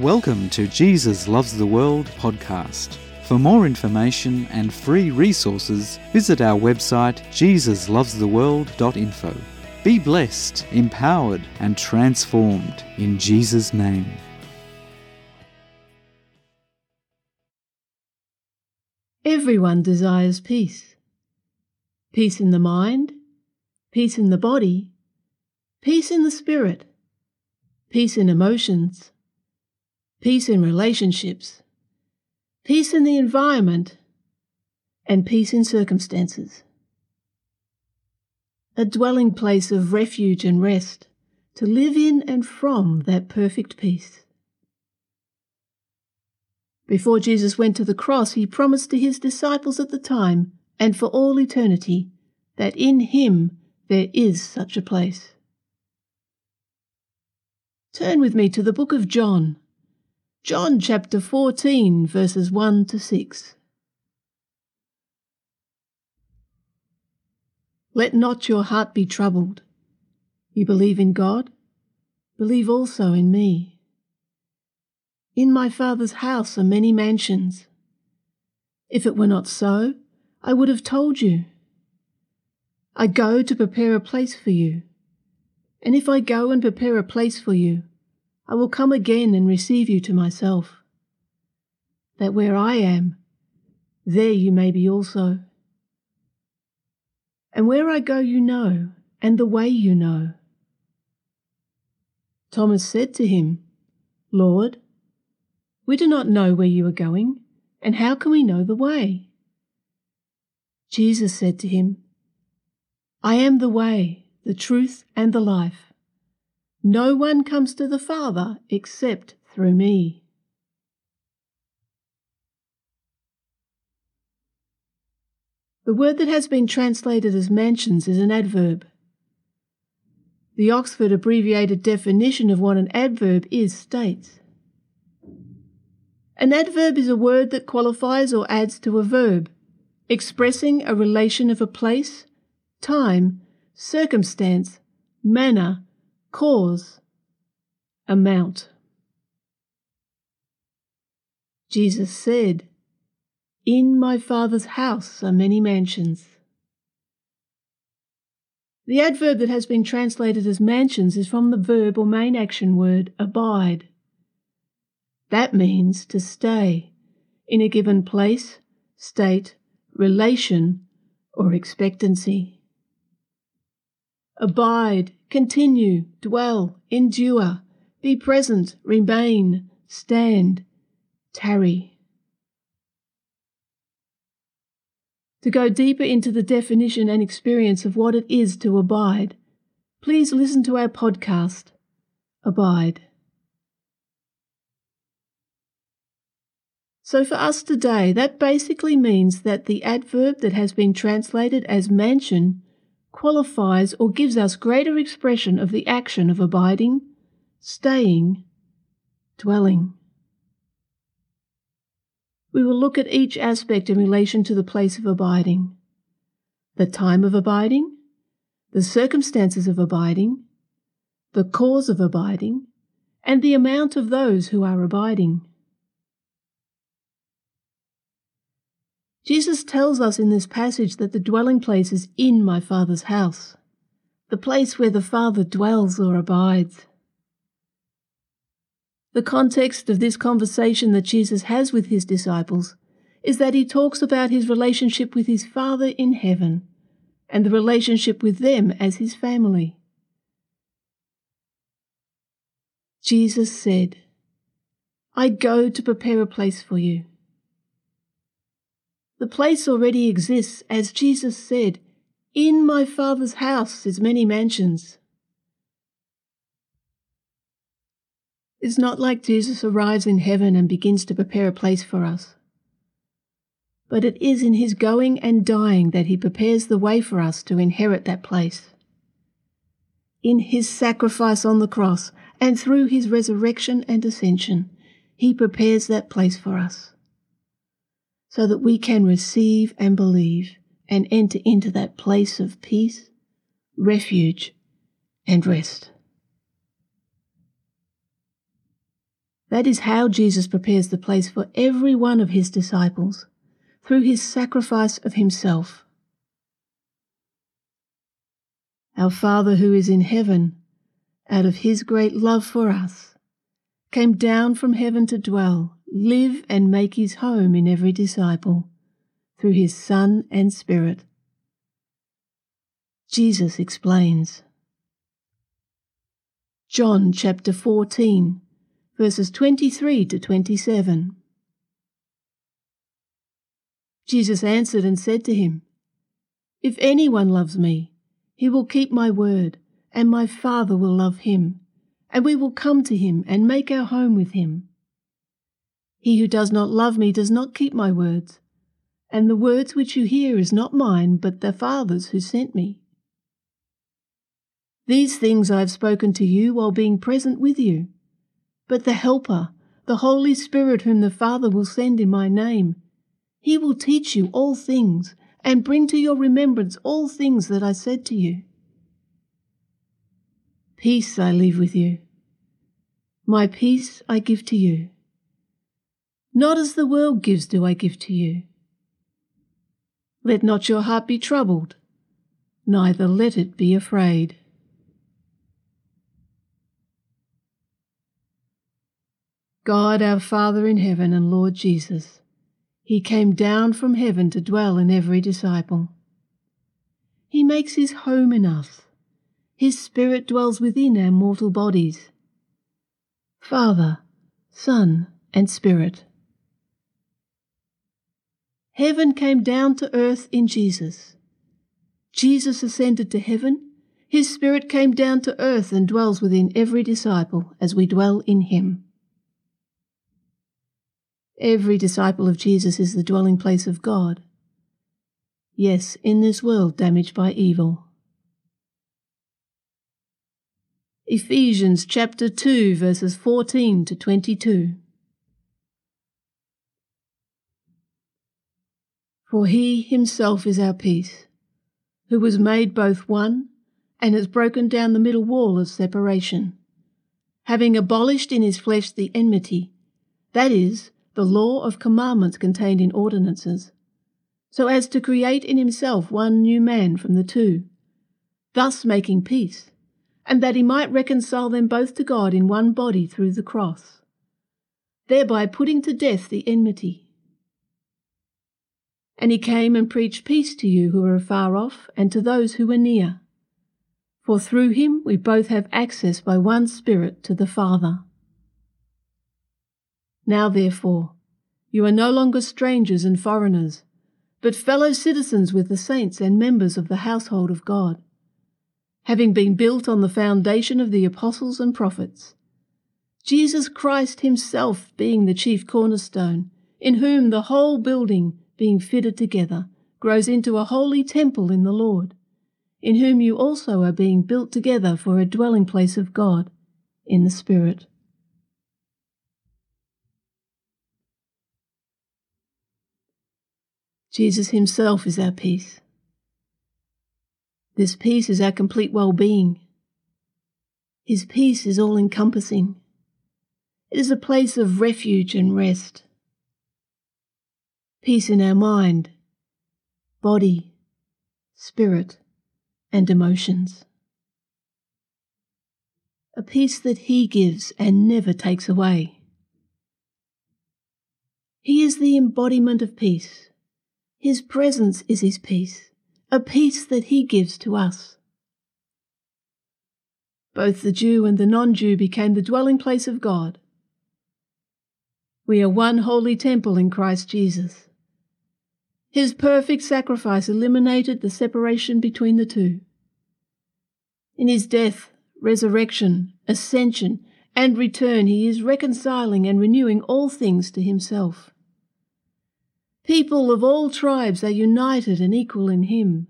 Welcome to Jesus Loves the World podcast. For more information and free resources, visit our website jesuslovestheworld.info. Be blessed, empowered, and transformed in Jesus' name. Everyone desires peace. Peace in the mind, peace in the body, peace in the spirit, peace in emotions, peace in relationships, peace in the environment, and peace in circumstances. A dwelling place of refuge and rest to live in and from that perfect peace. Before Jesus went to the cross, he promised to his disciples at the time and for all eternity that in him there is such a place. Turn with me to the book of John, John chapter 14, verses 1 to 6. Let not your heart be troubled. You believe in God? Believe also in me. In my Father's house are many mansions. If it were not so, I would have told you. I go to prepare a place for you. And if I go and prepare a place for you, I will come again and receive you to myself, that where I am, there you may be also. And where I go you know, and the way you know. Thomas said to him, Lord, we do not know where you are going, and how can we know the way? Jesus said to him, I am the way, the truth, and the life. No one comes to the Father except through me. The word that has been translated as mansions is an adverb. The Oxford abbreviated definition of what an adverb is states an adverb is a word that qualifies or adds to a verb, expressing a relation of a place, time, circumstance, manner, cause, amount. Jesus said, In my Father's house are many mansions. The adverb that has been translated as mansions is from the verb or main action word abide. That means to stay in a given place, state, relation, or expectancy. Abide, continue, dwell, endure, be present, remain, stand, tarry. To go deeper into the definition and experience of what it is to abide, please listen to our podcast, Abide. So for us today, that basically means that the adverb that has been translated as mansion qualifies or gives us greater expression of the action of abiding, staying, dwelling. We will look at each aspect in relation to the place of abiding, the time of abiding, the circumstances of abiding, the cause of abiding, and the amount of those who are abiding. Jesus tells us in this passage that the dwelling place is in my Father's house, the place where the Father dwells or abides. The context of this conversation that Jesus has with his disciples is that he talks about his relationship with his Father in heaven and the relationship with them as his family. Jesus said, I go to prepare a place for you. The place already exists, as Jesus said, In my Father's house is many mansions. It's not like Jesus arrives in heaven and begins to prepare a place for us. But it is in his going and dying that he prepares the way for us to inherit that place. In his sacrifice on the cross and through his resurrection and ascension, he prepares that place for us so that we can receive and believe and enter into that place of peace, refuge, and rest. That is how Jesus prepares the place for every one of his disciples, through his sacrifice of himself. Our Father who is in heaven, out of his great love for us, came down from heaven to dwell, live, and make his home in every disciple, through his Son and Spirit. Jesus explains. John chapter 14, verses 23 to 27. Jesus answered and said to him, If anyone loves me, he will keep my word, and my Father will love him, and we will come to him and make our home with him. He who does not love me does not keep my words, and the words which you hear is not mine, but the Father's who sent me. These things I have spoken to you while being present with you. But the Helper, the Holy Spirit, whom the Father will send in my name, he will teach you all things and bring to your remembrance all things that I said to you. Peace I leave with you. My peace I give to you. Not as the world gives do I give to you. Let not your heart be troubled, neither let it be afraid. God our Father in heaven and Lord Jesus, He came down from heaven to dwell in every disciple. He makes His home in us. His Spirit dwells within our mortal bodies. Father, Son, and Spirit. Heaven came down to earth in Jesus. Jesus ascended to heaven. His Spirit came down to earth and dwells within every disciple as we dwell in Him. Every disciple of Jesus is the dwelling place of God. Yes, in this world damaged by evil. Ephesians chapter 2, verses 14 to 22. For he himself is our peace, who was made both one and has broken down the middle wall of separation, having abolished in his flesh the enmity, that is, the law of commandments contained in ordinances, so as to create in himself one new man from the two, thus making peace, and that he might reconcile them both to God in one body through the cross, thereby putting to death the enmity. And he came and preached peace to you who are afar off and to those who are near. For through him we both have access by one Spirit to the Father. Now, therefore, you are no longer strangers and foreigners, but fellow citizens with the saints and members of the household of God, having been built on the foundation of the apostles and prophets, Jesus Christ Himself being the chief cornerstone, in whom the whole building, being fitted together, grows into a holy temple in the Lord, in whom you also are being built together for a dwelling place of God in the Spirit. Jesus Himself is our peace. This peace is our complete well being. His peace is all encompassing. It is a place of refuge and rest. Peace in our mind, body, spirit, and emotions. A peace that He gives and never takes away. He is the embodiment of peace his presence is his peace, a peace that he gives to us. Both the Jew and the non Jew became the dwelling place of God. We are one holy temple in Christ Jesus. His perfect sacrifice eliminated the separation between the two. In his death, resurrection, ascension, and return, he is reconciling and renewing all things to himself. People of all tribes are united and equal in Him.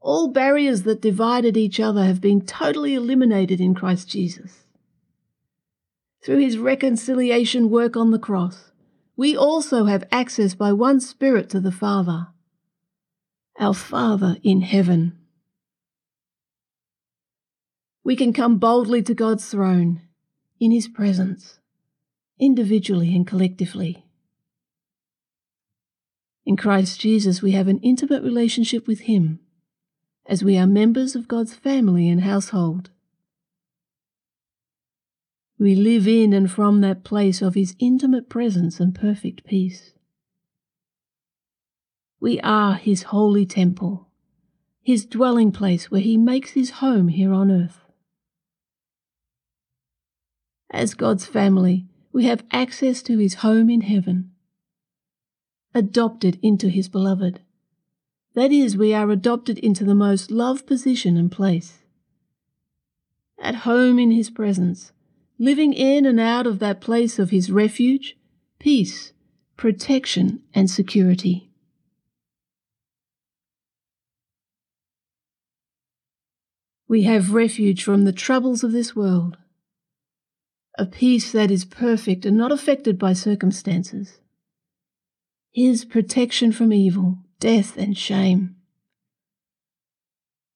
All barriers that divided each other have been totally eliminated in Christ Jesus. Through His reconciliation work on the cross, we also have access by one Spirit to the Father, our Father in heaven. We can come boldly to God's throne in His presence, individually and collectively. In Christ Jesus, we have an intimate relationship with Him as we are members of God's family and household. We live in and from that place of His intimate presence and perfect peace. We are His holy temple, His dwelling place where He makes His home here on earth. As God's family, we have access to His home in heaven, adopted into His beloved. That is, we are adopted into the most loved position and place. At home in His presence, living in and out of that place of His refuge, peace, protection, and security. We have refuge from the troubles of this world, a peace that is perfect and not affected by circumstances. His protection from evil, death, and shame.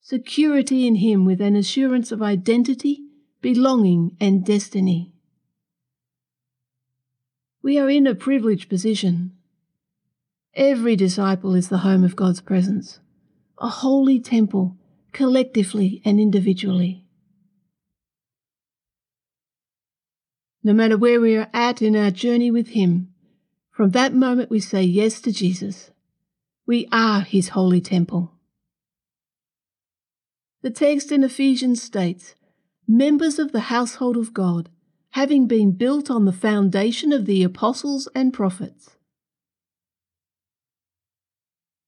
Security in Him with an assurance of identity, belonging, and destiny. We are in a privileged position. Every disciple is the home of God's presence, a holy temple, collectively and individually. No matter where we are at in our journey with Him, from that moment we say yes to Jesus. We are His holy temple. The text in Ephesians states, members of the household of God, having been built on the foundation of the apostles and prophets.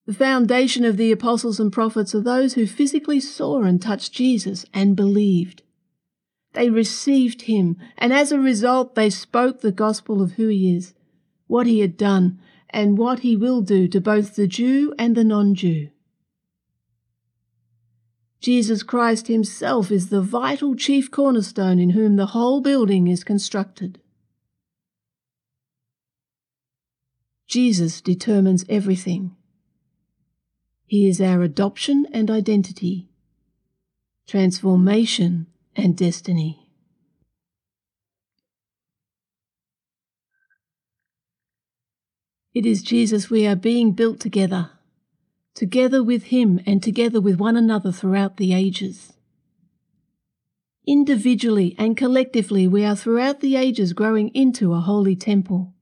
The foundation of the apostles and prophets are those who physically saw and touched Jesus and believed. They received him, and as a result, they spoke the gospel of who he is, what he had done, and what he will do to both the Jew and the non Jew. Jesus Christ himself is the vital chief cornerstone in whom the whole building is constructed. Jesus determines everything. He is our adoption and identity, transformation and destiny. It is Jesus we are being built together, together with Him and together with one another throughout the ages. Individually and collectively, we are throughout the ages growing into a holy temple.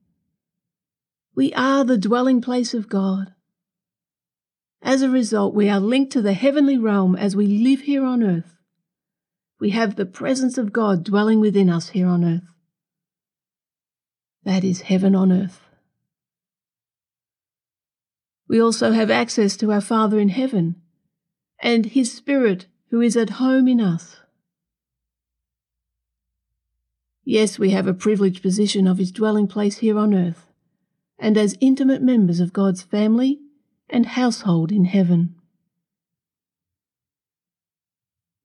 We are the dwelling place of God. As a result, we are linked to the heavenly realm as we live here on earth. We have the presence of God dwelling within us here on earth. That is heaven on earth. We also have access to our Father in heaven and His Spirit who is at home in us. Yes, we have a privileged position of His dwelling place here on earth, and as intimate members of God's family and household in heaven.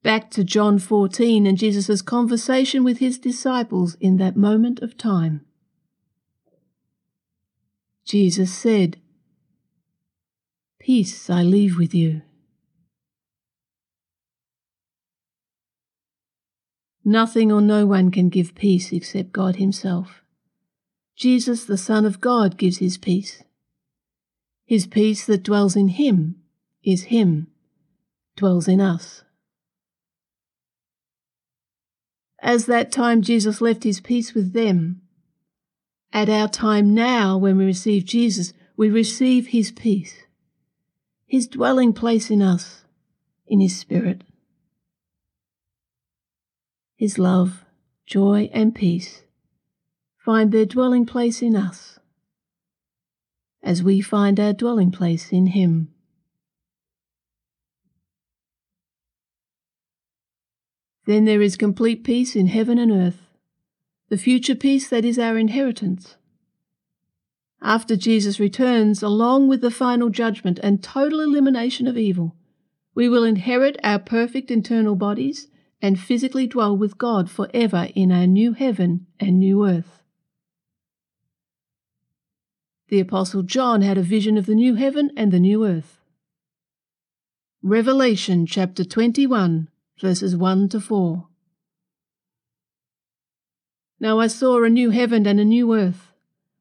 Back to John 14 and Jesus' conversation with his disciples in that moment of time. Jesus said, Peace I leave with you. Nothing or no one can give peace except God Himself. Jesus, the Son of God, gives His peace. His peace that dwells in Him is Him, dwells in us. As that time Jesus left His peace with them, at our time now, when we receive Jesus, we receive His peace his dwelling place in us, in his spirit. His love, joy, and peace find their dwelling place in us as we find our dwelling place in him. Then there is complete peace in heaven and earth, the future peace that is our inheritance after Jesus returns, along with the final judgment and total elimination of evil, we will inherit our perfect internal bodies and physically dwell with God forever in our new heaven and new earth. The Apostle John had a vision of the new heaven and the new earth. Revelation chapter 21, verses 1 to 4. Now I saw a new heaven and a new earth,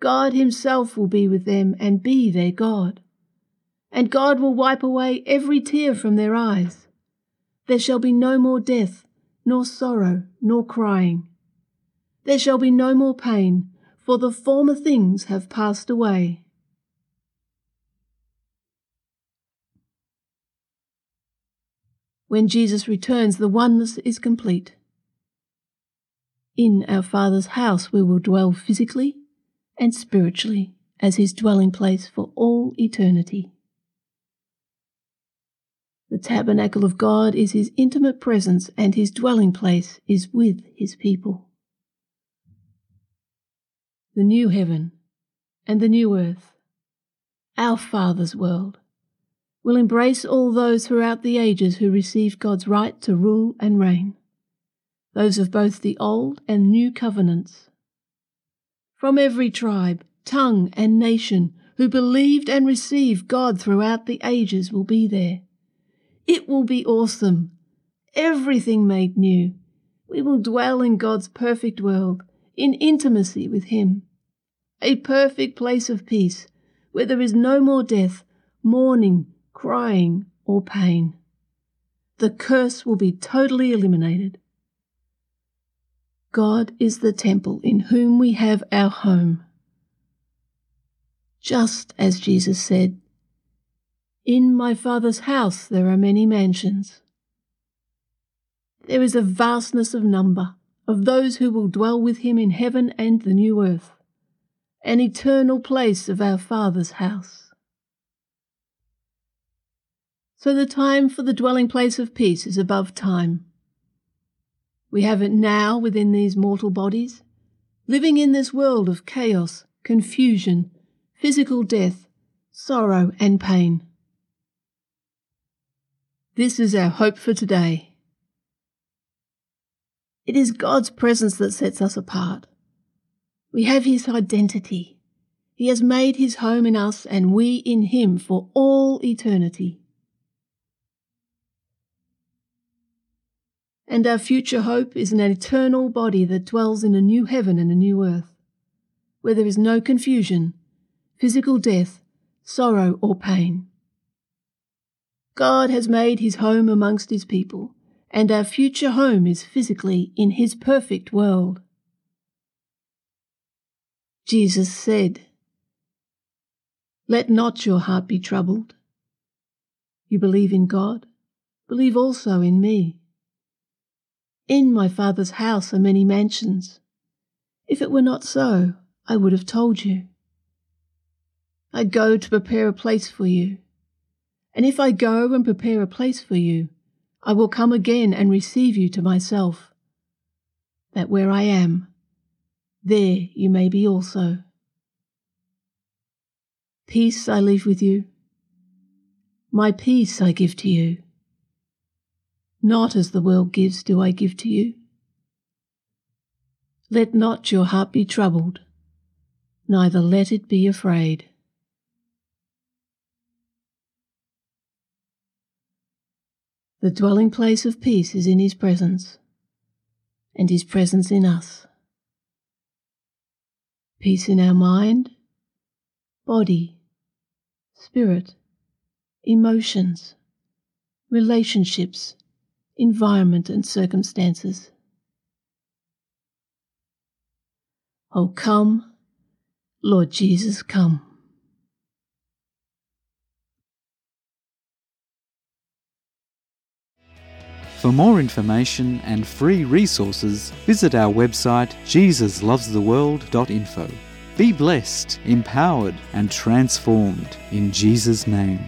God himself will be with them and be their God. And God will wipe away every tear from their eyes. There shall be no more death, nor sorrow, nor crying. There shall be no more pain, for the former things have passed away. When Jesus returns, the oneness is complete. In our Father's house, we will dwell physically and spiritually as His dwelling place for all eternity. The tabernacle of God is His intimate presence, and His dwelling place is with His people. The new heaven and the new earth, our Father's world, will embrace all those throughout the ages who received God's right to rule and reign, those of both the Old and New Covenants. From every tribe, tongue, and nation who believed and received God throughout the ages will be there. It will be awesome. Everything made new. We will dwell in God's perfect world, in intimacy with Him. A perfect place of peace, where there is no more death, mourning, crying, or pain. The curse will be totally eliminated. God is the temple in whom we have our home. Just as Jesus said, In my Father's house there are many mansions. There is a vastness of number of those who will dwell with him in heaven and the new earth, an eternal place of our Father's house. So the time for the dwelling place of peace is above time. We have it now within these mortal bodies, living in this world of chaos, confusion, physical death, sorrow, and pain. This is our hope for today. It is God's presence that sets us apart. We have His identity. He has made His home in us and we in Him for all eternity. And our future hope is an eternal body that dwells in a new heaven and a new earth, where there is no confusion, physical death, sorrow, or pain. God has made his home amongst his people, and our future home is physically in his perfect world. Jesus said, Let not your heart be troubled. You believe in God, believe also in me. In my Father's house are many mansions. If it were not so, I would have told you. I go to prepare a place for you. And if I go and prepare a place for you, I will come again and receive you to myself, that where I am, there you may be also. Peace I leave with you. My peace I give to you. Not as the world gives do I give to you. Let not your heart be troubled, neither let it be afraid. The dwelling place of peace is in His presence, and His presence in us. Peace in our mind, body, spirit, emotions, relationships, environment, and circumstances. Oh, come, Lord Jesus, come. For more information and free resources, visit our website jesuslovestheworld.info. Be blessed, empowered, and transformed in Jesus' name.